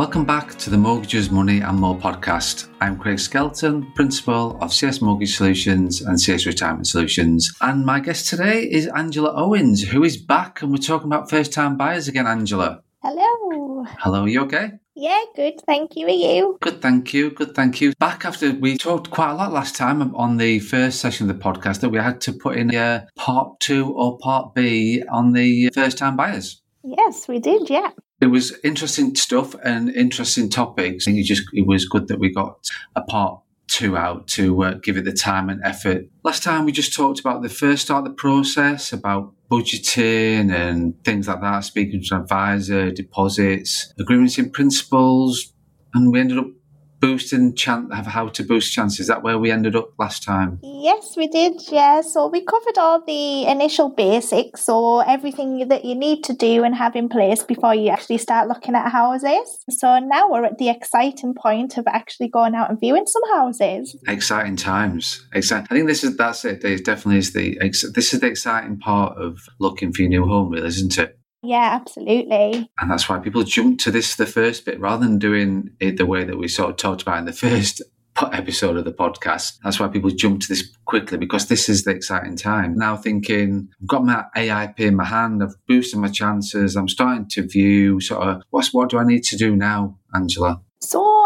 Welcome back to the Mortgages, Money and More podcast. I'm Craig Skelton, Principal of CS Mortgage Solutions and CS Retirement Solutions. And my guest today is Angela Owens, who is back and we're talking about first time buyers again, Angela. Hello. Hello, are you okay? Yeah, good. Thank you. Are you? Good, thank you. Good, thank you. Back after we talked quite a lot last time on the first session of the podcast that we had to put in a part two or part B on the first time buyers. Yes, we did. Yeah. It was interesting stuff and interesting topics. And you just, it was good that we got a part two out to uh, give it the time and effort. Last time we just talked about the first start of the process, about budgeting and things like that, speaking to an advisor, deposits, agreements in principles, and we ended up boosting chance have how to boost chances. Is that where we ended up last time? Yes, we did. Yeah, so we covered all the initial basics, or everything that you need to do and have in place before you actually start looking at houses. So now we're at the exciting point of actually going out and viewing some houses. Exciting times. Exciting. I think this is that's it. It definitely is the this is the exciting part of looking for your new home, really, isn't it? Yeah, absolutely. And that's why people jump to this, the first bit, rather than doing it the way that we sort of talked about in the first episode of the podcast. That's why people jump to this quickly because this is the exciting time. Now thinking, I've got my AIP in my hand, I've boosted my chances, I'm starting to view sort of what's what do I need to do now, Angela? So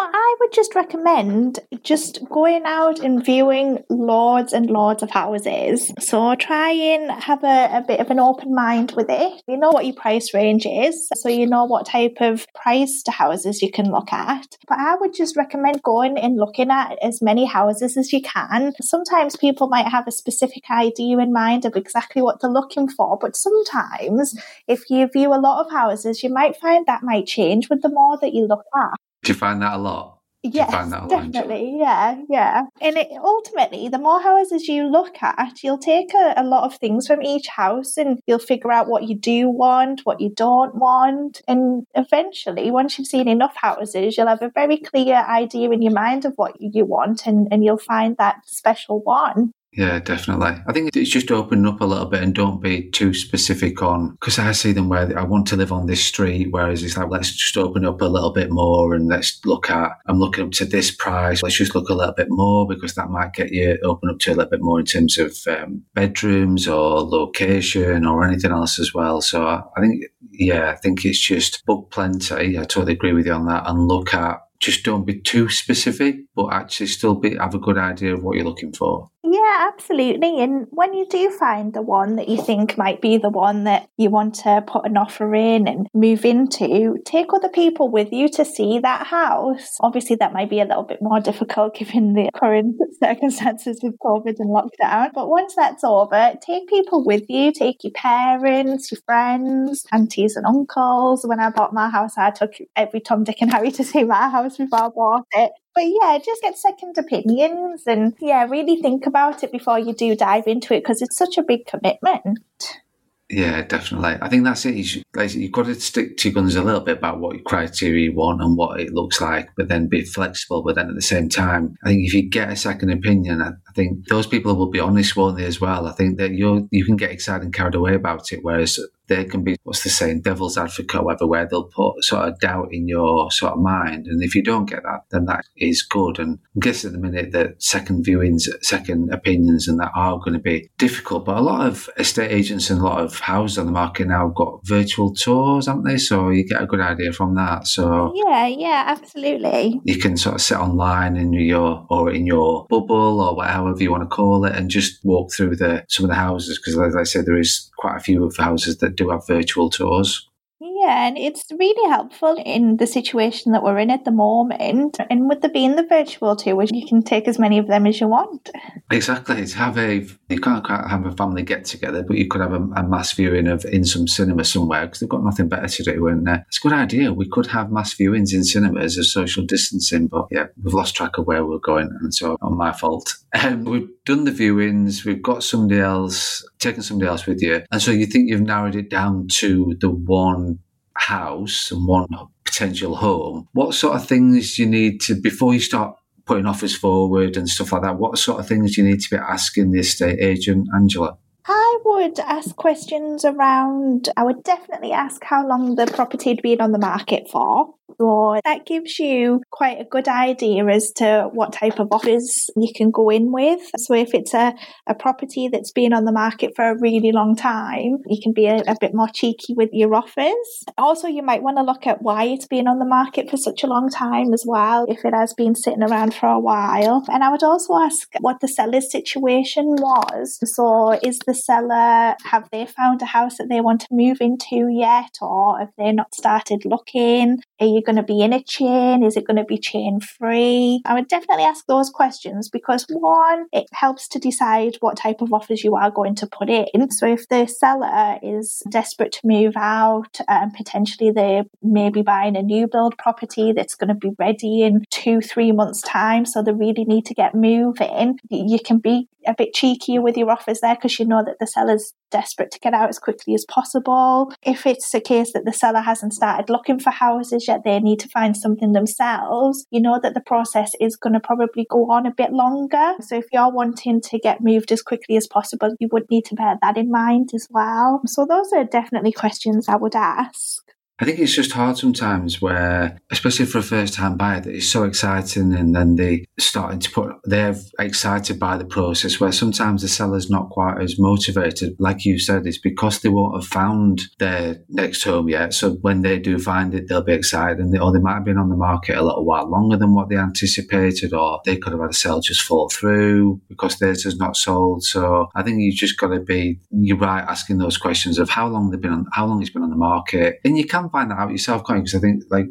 would just recommend just going out and viewing loads and loads of houses. So try and have a, a, bit of an open mind with it. You know what your price range is, so you know what type of priced houses you can look at. But I would just recommend going and looking at as many houses as you can. Sometimes people might have a specific idea in mind of exactly what they're looking for, but sometimes if you view a lot of houses, you might find that might change with the more that you look at. Do you find that a lot? Yes, definitely. Yeah, yeah. And it, ultimately, the more houses you look at, you'll take a, a, lot of things from each house and you'll figure out what you do want, what you don't want. And eventually, once you've seen enough houses, you'll have a very clear idea in your mind of what you want and, and you'll find that special one. Yeah, definitely. I think it's just open up a little bit and don't be too specific on because I see them where I want to live on this street, whereas it's like let's just open up a little bit more and let's look at I'm looking up to this price. Let's just look a little bit more because that might get you open up to a little bit more in terms of um, bedrooms or location or anything else as well. So I, think yeah, I think it's just book plenty. I totally agree with you on that and look at just don't be too specific, but actually still be have a good idea of what you're looking for. Yeah, absolutely. And when you do find the one that you think might be the one that you want to put an offer in and move into, take other people with you to see that house. Obviously, that might be a little bit more difficult given the current circumstances with COVID and lockdown. But once that's over, take people with you, take your parents, your friends, aunties and uncles. When I bought my house, I took every Tom, Dick, and Harry to see my house before I bought it. But yeah, just get second opinions and yeah, really think about it before you do dive into it because it's such a big commitment. Yeah, definitely. I think that's it. You should, like, you've got to stick to your guns a little bit about what your criteria you want and what it looks like, but then be flexible. But then at the same time, I think if you get a second opinion, I, I think those people will be honest, won't they, as well? I think that you you can get excited and carried away about it, whereas they can be what's the saying, devil's advocate, or whatever, where they'll put sort of doubt in your sort of mind. And if you don't get that, then that is good. And I guess at the minute that second viewings, second opinions, and that are going to be difficult. But a lot of estate agents and a lot of houses on the market now have got virtual tours, haven't they? So you get a good idea from that. So yeah, yeah, absolutely. You can sort of sit online in your or in your bubble or whatever you want to call it, and just walk through the some of the houses because, as I said, there is quite a few of houses that do have virtual tours. Yeah, and it's really helpful in the situation that we're in at the moment. And with the being the virtual tours, you can take as many of them as you want. Exactly. To have a, you can't have a family get together, but you could have a, a mass viewing of in some cinema somewhere because they've got nothing better to do. And uh, it's a good idea. We could have mass viewings in cinemas as social distancing, but yeah, we've lost track of where we're going. And so, on my fault. Um, we've done the viewings, we've got somebody else, taken somebody else with you. And so you think you've narrowed it down to the one house and one potential home, what sort of things you need to, before you start putting offers forward and stuff like that, what sort of things you need to be asking the estate agent, Angela? I would ask questions around, I would definitely ask how long the property had been on the market for. So that gives you quite a good idea as to what type of offers you can go in with. So if it's a, a property that's been on the market for a really long time, you can be a, a bit more cheeky with your offers. Also, you might want to look at why it's been on the market for such a long time as well, if it has been sitting around for a while. And I would also ask what the seller's situation was. So is the seller, have they found a house that they want to move into yet? Or have they not started looking? Are you going to be in a chain? Is it going to be chain free? I would definitely ask those questions because one, it helps to decide what type of offers you are going to put in. So if the seller is desperate to move out and potentially they may be buying a new build property that's going to be ready in two, three months' time, so they really need to get moving, you can be a bit cheekier with your offers there because you know that the seller's desperate to get out as quickly as possible. If it's a case that the seller hasn't started looking for houses yet, they need to find something themselves, you know that the process is going to probably go on a bit longer. So if you're wanting to get moved as quickly as possible, you would need to bear that in mind as well. So those are definitely questions I would ask. I think it's just hard sometimes where, especially for a first time buyer, that it's so exciting and then they starting to put, they're excited by the process where sometimes the seller's not quite as motivated. Like you said, it's because they won't have found their next home yet. So when they do find it, they'll be excited and they, or they might have been on the market a little while longer than what they anticipated or they could have had a sale just fall through because theirs has not sold. So I think you've just got to be, you're right, asking those questions of how long they've been on, how long it's been on the market. And you can can find that out yourself, can't you? Because I think like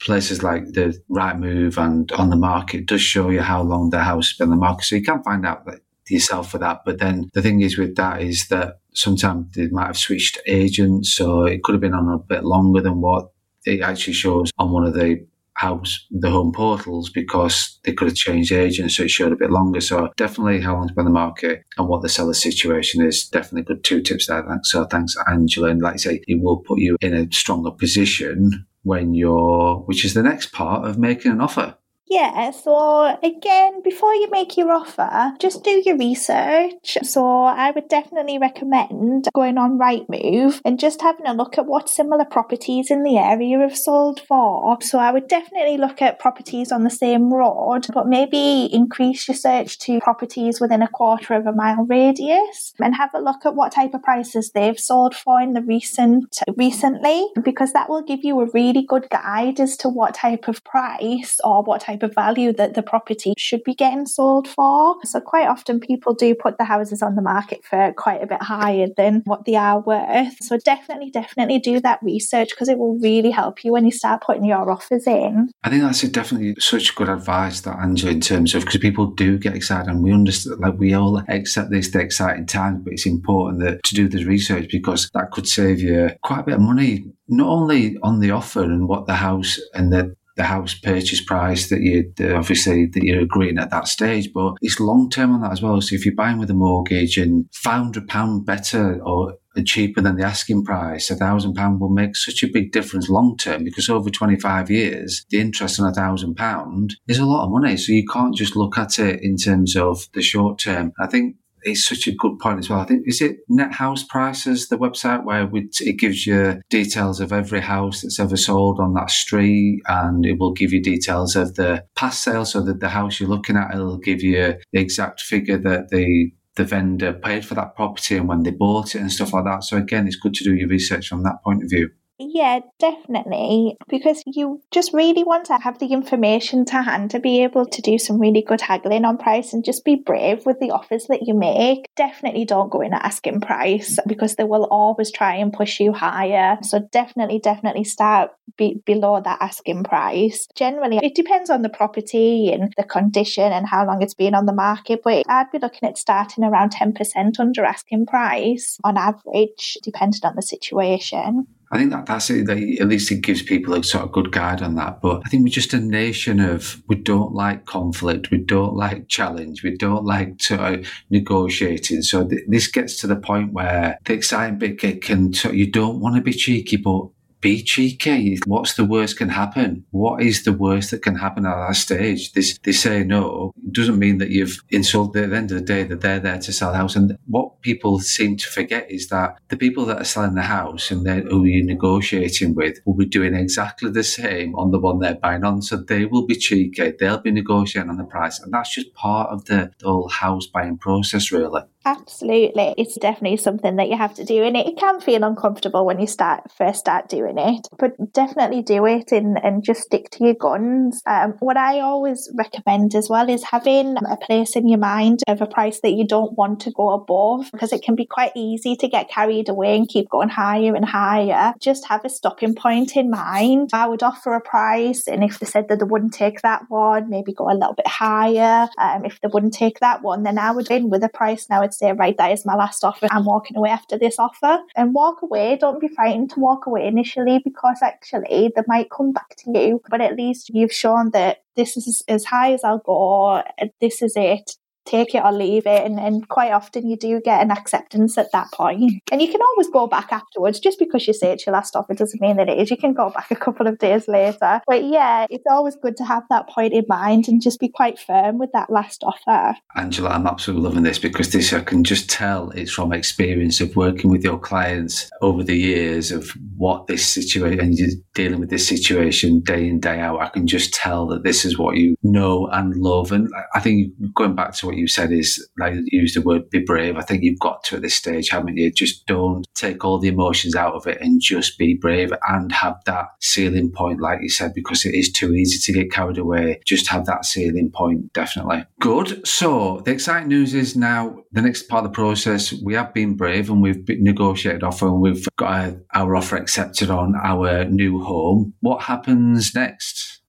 places like the Rightmove and on the market does show you how long the house has been on the market, so you can find out that yourself for that. But then the thing is with that is that sometimes they might have switched agents, so it could have been on a bit longer than what it actually shows on one of the house the home portals because they could have changed agents so it showed a bit longer. So definitely how long's been the market and what the seller situation is definitely good two tips there. Thanks. So thanks angela. And like I say it will put you in a stronger position when you're which is the next part of making an offer yeah, so again, before you make your offer, just do your research. So I would definitely recommend going on Rightmove and just having a look at what similar properties in the area have sold for. So I would definitely look at properties on the same road, but maybe increase your search to properties within a quarter of a mile radius and have a look at what type of prices they've sold for in the recent recently, because that will give you a really good guide as to what type of price or what type type of value that the property should be getting sold for. So quite often people do put the houses on the market for quite a bit higher than what they are worth. So definitely, definitely do that research because it will really help you when you start putting your offers in. I think that's definitely such good advice that Angela in terms of because people do get excited and we understand like we all accept this the exciting times, but it's important that to do this research because that could save you quite a bit of money not only on the offer and what the house and the the house purchase price that you obviously that you're agreeing at that stage, but it's long term on that as well. So if you're buying with a mortgage and five hundred pound better or cheaper than the asking price, a thousand pound will make such a big difference long term because over 25 years, the interest on a thousand pound is a lot of money. So you can't just look at it in terms of the short term. I think it's such a good point as well. I think is it Net House Prices, the website where it gives you details of every house that's ever sold on that street, and it will give you details of the past sale, so that the house you're looking at, it'll give you the exact figure that the the vendor paid for that property and when they bought it and stuff like that. So again, it's good to do your research from that point of view. Yeah, definitely. Because you just really want to have the information to hand to be able to do some really good haggling on price and just be brave with the offers that you make. Definitely don't go in at asking price because they will always try and push you higher. So definitely, definitely start be below that asking price. Generally, it depends on the property and the condition and how long it's been on the market, but I'd be looking at starting around 10% under asking price on average, depending on the situation. I think that that's it. That at least it gives people a sort of good guide on that. But I think we're just a nation of we don't like conflict, we don't like challenge, we don't like to uh, negotiating. So th- this gets to the point where the exciting bit can, can you don't want to be cheeky, but be cheeky. What's the worst can happen? What is the worst that can happen at that stage? This they say no doesn't mean that you've insulted. At the end of the day, that they're there to sell a house. And what people seem to forget is that the people that are selling the house and who you're negotiating with will be doing exactly the same on the one they're buying on. So they will be cheeky. They'll be negotiating on the price, and that's just part of the, the whole house buying process, really. Absolutely. It's definitely something that you have to do. And it, can feel uncomfortable when you start first start doing it, but definitely do it and, and just stick to your guns. Um, what I always recommend as well is having a place in your mind of a price that you don't want to go above because it can be quite easy to get carried away and keep going higher and higher. Just have a stopping point in mind. I would offer a price, and if they said that they wouldn't take that one, maybe go a little bit higher. Um, if they wouldn't take that one, then I would in with a price now. It's say, right, that is my last offer. I'm walking away after this offer. And walk away. Don't be frightened to walk away initially because actually they might come back to you. But at least you've shown that this is as high as I'll go. This is it take it or leave it. And, and quite often you do get an acceptance at that point. And you can always go back afterwards. Just because you say it's your last offer doesn't mean that it is. You can go back a couple of days later. But yeah, it's always good to have that point in mind and just be quite firm with that last offer. Angela, I'm absolutely loving this because this I can just tell it's from experience of working with your clients over the years of what this situation and you're dealing with this situation day in, day out. I can just tell that this is what you know and love. And I think going back to what you said is, like, use the word be brave. I think you've got to at this stage, haven't you? Just don't take all the emotions out of it and just be brave and have that ceiling point, like you said, because it is too easy to get carried away. Just have that ceiling point, definitely. Good. So the exciting news is now the next part of the process. We have been brave and we've negotiated offer and we've got our offer accepted on our new home. What happens next?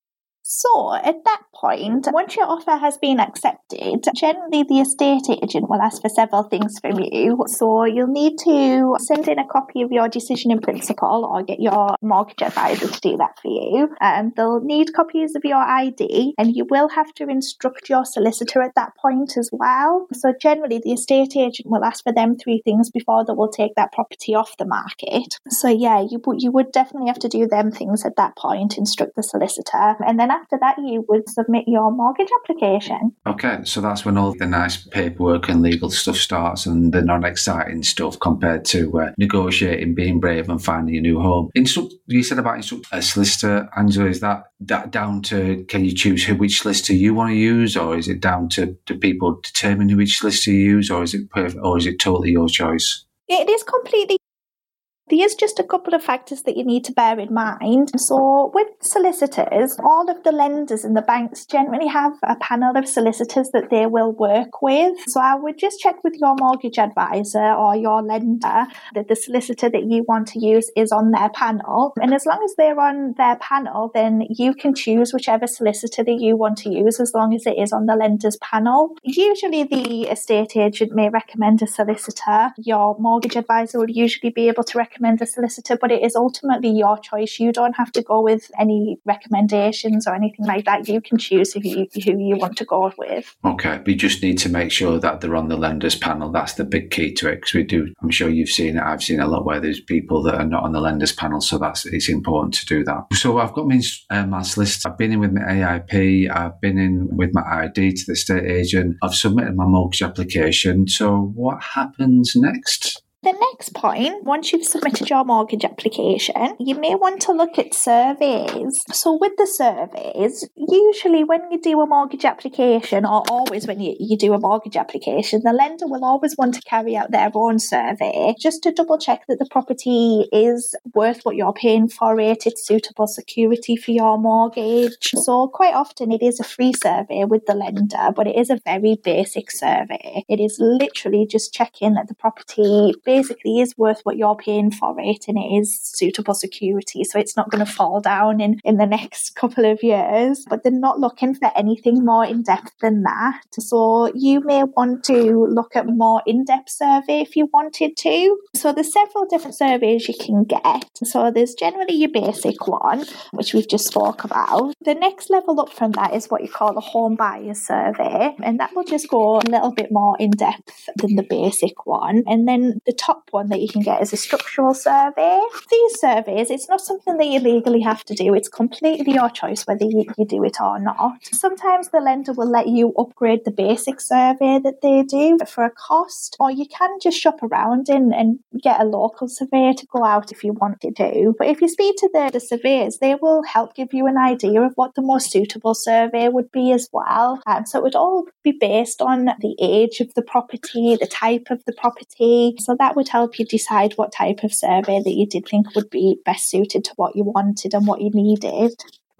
So at that point, once your offer has been accepted, generally the estate agent will ask for several things from you. So you'll need to send in a copy of your decision in principle or get your mortgage advisor to do that for you. And they'll need copies of your ID and you will have to instruct your solicitor at that point as well. So generally the estate agent will ask for them three things before they will take that property off the market. So yeah, you, you would definitely have to do them things at that point, instruct the solicitor. And then after that, you would submit your mortgage application. Okay, so that's when all the nice paperwork and legal stuff starts and the non exciting stuff compared to uh, negotiating, being brave, and finding a new home. Instruct, you said about instruct a solicitor, Angela, is that, that down to can you choose who, which solicitor you want to use, or is it down to, to people determine which solicitor you use, or is it perfect, or is it totally your choice? It is completely there's just a couple of factors that you need to bear in mind. So, with solicitors, all of the lenders and the banks generally have a panel of solicitors that they will work with. So, I would just check with your mortgage advisor or your lender that the solicitor that you want to use is on their panel. And as long as they're on their panel, then you can choose whichever solicitor that you want to use as long as it is on the lender's panel. Usually, the estate agent may recommend a solicitor. Your mortgage advisor will usually be able to recommend recommend a solicitor, but it is ultimately your choice. You don't have to go with any recommendations or anything like that. You can choose who you, who you want to go with. Okay, we just need to make sure that they're on the lenders panel. That's the big key to it because we do. I'm sure you've seen it. I've seen a lot where there's people that are not on the lenders panel, so that's it's important to do that. So I've got my, uh, my solicitor. I've been in with my AIP. I've been in with my ID to the estate agent. I've submitted my mortgage application. So what happens next? The next point, once you've submitted your mortgage application, you may want to look at surveys. So, with the surveys, usually when you do a mortgage application, or always when you, you do a mortgage application, the lender will always want to carry out their own survey just to double check that the property is worth what you're paying for it, it's suitable security for your mortgage. So, quite often it is a free survey with the lender, but it is a very basic survey. It is literally just checking that the property basically is worth what you're paying for it and it is suitable security. So it's not going to fall down in, in the next couple of years, but they're not looking for anything more in depth than that. So you may want to look at more in depth survey if you wanted to. So there's several different surveys you can get. So there's generally your basic one, which we've just spoke about. The next level up from that is what you call the home buyer survey, and that will just go a little bit more in depth than the basic one. And then the top one that you can get is a structural survey. These surveys, it's not something that you legally have to do. It's completely your choice whether you, you do it or not. Sometimes the lender will let you upgrade the basic survey that they do for a cost, or you can just shop around and, and get a local surveyor to go out if you want to do. But if you speak to the, the surveyors, they will help give you an idea of what the most suitable survey would be as well. Um, so it would all be based on the age of the property, the type of the property. So that would help you decide what type of survey that you did think would be best suited to what you wanted and what you needed.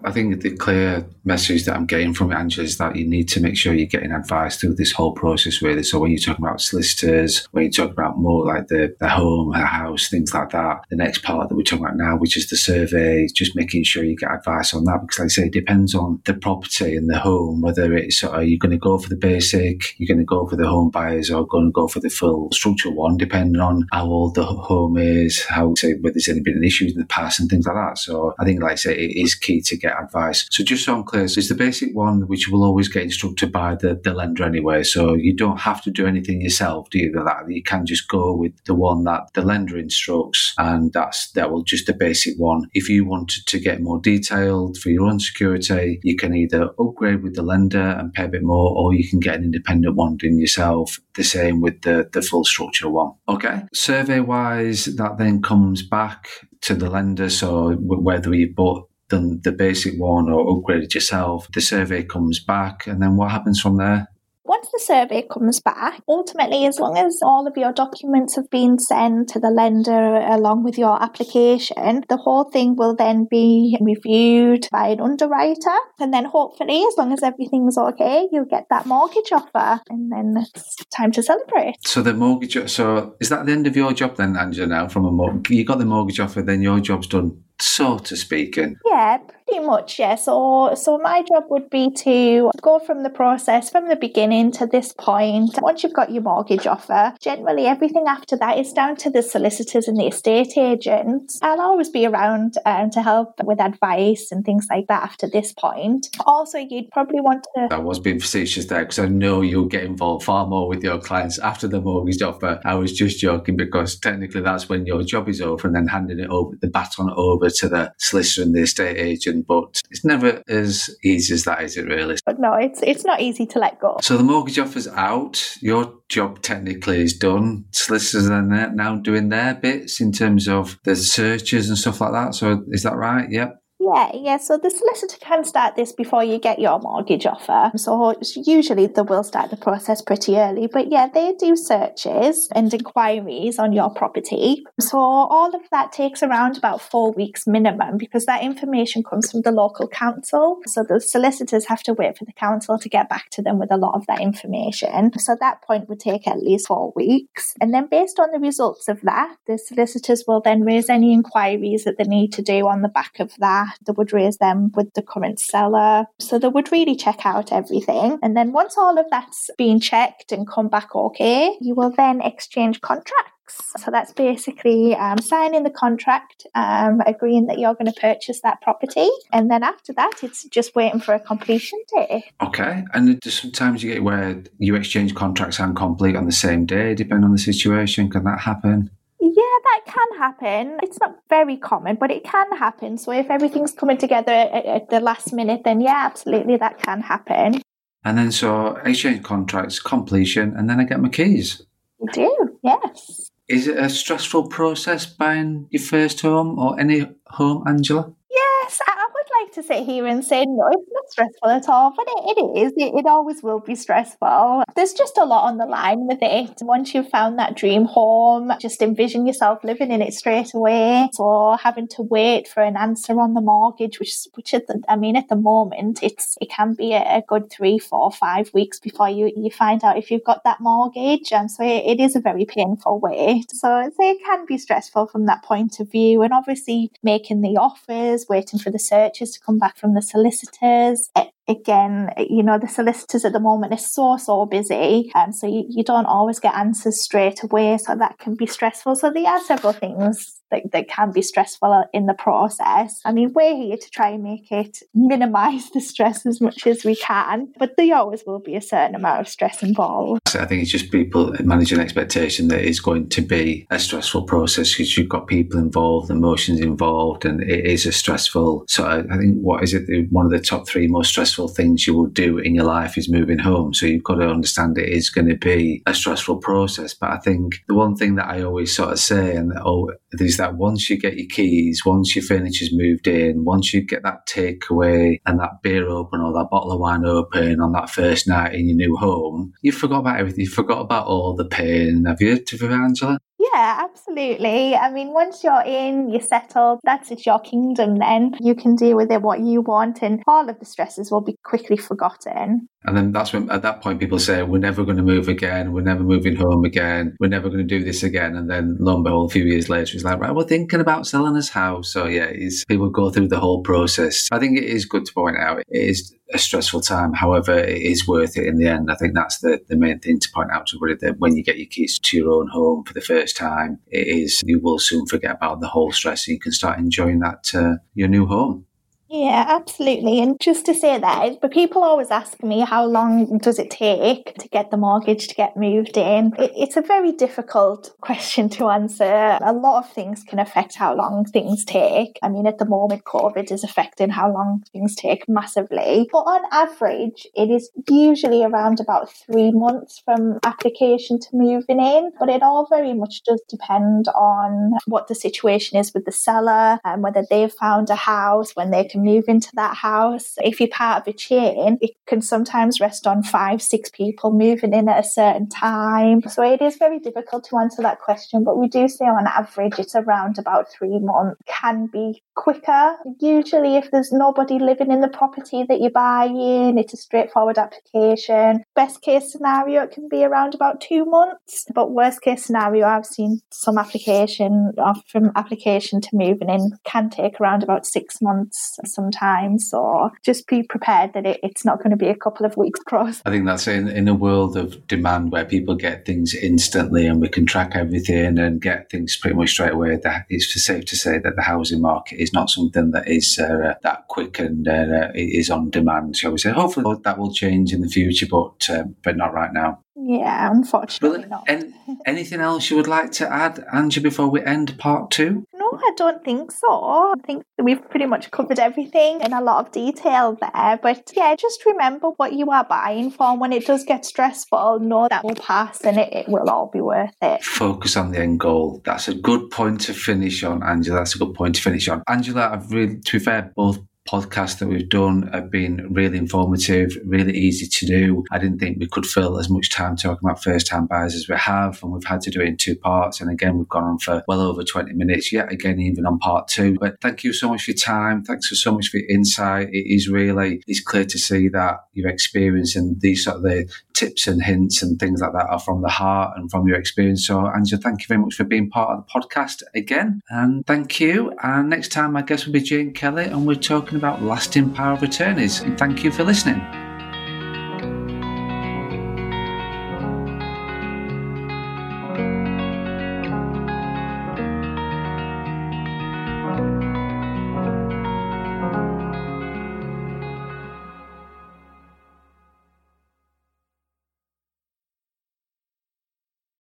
I think the clear message that I'm getting from Angela, is that you need to make sure you're getting advice through this whole process, really. So when you're talking about solicitors, when you talk about more like the, the home, the house, things like that, the next part that we're talking about now, which is the survey, just making sure you get advice on that. Because like I say, it depends on the property and the home, whether it's, uh, are you going to go for the basic, you're going to go for the home buyers or going to go for the full structural one, depending on how old the home is, how, say, whether there's any been issues in the past and things like that. So I think, like I say, it is key to get get advice. So just so I'm clear, it's the basic one which will always get instructed by the, the lender anyway. So you don't have to do anything yourself, do you? That you can just go with the one that the lender instructs, and that's that will just the basic one. If you wanted to get more detailed for your own security, you can either upgrade with the lender and pay a bit more, or you can get an independent one done yourself. The same with the the full structure one. Okay. Survey wise, that then comes back to the lender. So whether you bought done the basic one or upgraded yourself, the survey comes back, and then what happens from there? Once the survey comes back, ultimately, as long as all of your documents have been sent to the lender along with your application, the whole thing will then be reviewed by an underwriter. And then hopefully, as long as everything's okay, you'll get that mortgage offer. And then it's time to celebrate. So the mortgage, so is that the end of your job then, Angela, now from a mortgage? You got the mortgage offer, then your job's done so to speaking. Yeah, pretty much. Yeah. So, so my job would be to go from the process from the beginning to this point. Once you've got your mortgage offer, generally everything after that is down to the solicitors and the estate agents. I'll always be around um, to help with advice and things like that after this point. Also, you'd probably want to. I was being facetious there because I know you'll get involved far more with your clients after the mortgage offer. I was just joking because technically that's when your job is over and then handing it over, the baton over to the solicitor and the estate agent, but it's never as easy as that, is it really? But no, it's it's not easy to let go. So the mortgage offer's out. Your job technically is done. Solicitors are now doing their bits in terms of the searches and stuff like that. So is that right? Yep. Yeah, yeah. So the solicitor can start this before you get your mortgage offer. So usually they will start the process pretty early. But yeah, they do searches and inquiries on your property. So all of that takes around about four weeks minimum because that information comes from the local council. So the solicitors have to wait for the council to get back to them with a lot of that information. So that point would take at least four weeks. And then based on the results of that, the solicitors will then raise any inquiries that they need to do on the back of that they would raise them with the current seller. So they would really check out everything. And then once all of that's been checked and come back okay, you will then exchange contracts. So that's basically um, signing the contract, um, agreeing that you're going to purchase that property. And then after that, it's just waiting for a completion day. Okay. And sometimes you get where you exchange contracts and complete on the same day, depending on the situation. Can that happen? Yeah, that can happen. It's not very common, but it can happen. So if everything's coming together at, at, the last minute, then yeah, absolutely, that can happen. And then so exchange contracts, completion, and then I get my keys. You do, yes. Is it a stressful process buying your first home or any home, Angela? Yes, I like to sit here and say no, it's not stressful at all, but it, it is. It, it, always will be stressful. There's just a lot on the line with it. Once you've found that dream home, just envision yourself living in it straight away. So having to wait for an answer on the mortgage, which which the, I mean at the moment it's it can be a, a, good three, four, five weeks before you you find out if you've got that mortgage, and so it, it is a very painful wait. So, so it can be stressful from that point of view, and obviously making the offers, waiting for the searches to come back from the solicitors. Again, you know, the solicitors at the moment are so, so busy. Um, so you, you don't always get answers straight away. So that can be stressful. So there are several things that, that can be stressful in the process. I mean, we're here to try and make it minimize the stress as much as we can, but there always will be a certain amount of stress involved. I think it's just people managing expectation that it's going to be a stressful process because you've got people involved, emotions involved, and it is a stressful. So I, I think what is it? One of the top three most stressful things you will do in your life is moving home. So you've got to understand it is going to be a stressful process. But I think the one thing that I always sort of say, and oh, is that once you get your keys, once your furniture's moved in, once you get that takeaway and that beer open or that bottle of wine open on that first night in your new home, you forgot about everything. You forgot about all the pain. Have you, Angela? Yeah, absolutely. I mean, once you're in, you're settled, that's it's your kingdom then. You can deal with it what you want and all of the stresses will be quickly forgotten. And then that's when, at that point, people say, we're never going to move again. We're never moving home again. We're never going to do this again. And then lo and behold, a few years later, he's like, right, we're thinking about selling this house. So yeah, people go through the whole process. I think it is good to point out it is a stressful time. However, it is worth it in the end. I think that's the, the main thing to point out to everybody that when you get your keys to your own home for the first time, it is, you will soon forget about the whole stress and you can start enjoying that, uh, your new home. Yeah, absolutely. And just to say that, but people always ask me how long does it take to get the mortgage to get moved in? It, it's a very difficult question to answer. A lot of things can affect how long things take. I mean, at the moment, COVID is affecting how long things take massively. But on average, it is usually around about three months from application to moving in. But it all very much does depend on what the situation is with the seller and whether they've found a house when they can move into that house. If you're part of a chain, it can sometimes rest on five, six people moving in at a certain time. So it is very difficult to answer that question, but we do say on average it's around about three months. Can be quicker. Usually, if there's nobody living in the property that you're buying, it's a straightforward application. Best case scenario, it can be around about two months. But worst case scenario, I've seen some application from application to moving in can take around about six months sometimes. So just be prepared that it, it's not going to be a couple of weeks process. I think that's in, in a world of demand where people get things instantly and we can track everything and get things pretty much straight away. That it's safe to say that the housing market is not something that is uh, that quick and uh, is on demand, shall we say. Hopefully that will change in the future, but um, but not right now. Yeah, unfortunately not. And anything else you would like to add, Angie, before we end part two? No, I don't think so. I think we've pretty much covered everything in a lot of detail there. But yeah, just remember what you are buying for. When it does get stressful, know that will pass and it, it will all be worth it. Focus on the end goal. That's a good point to finish on, Angela. That's a good point to finish on. Angela, I've really, to be fair, both podcasts that we've done have been really informative, really easy to do. I didn't think we could fill as much time talking about first time buyers as we have, and we've had to do it in two parts. And again, we've gone on for well over 20 minutes, yet again, even on part two. But thank you so much for your time. Thanks for so much for your insight. It is really, it's clear to see that your experience and these sort of the tips and hints and things like that are from the heart and from your experience. So, Angela, thank you very much for being part of the podcast again. And thank you. And next time, I guess, will be Jane Kelly, and we're talking about lasting power of attorneys. And thank you for listening.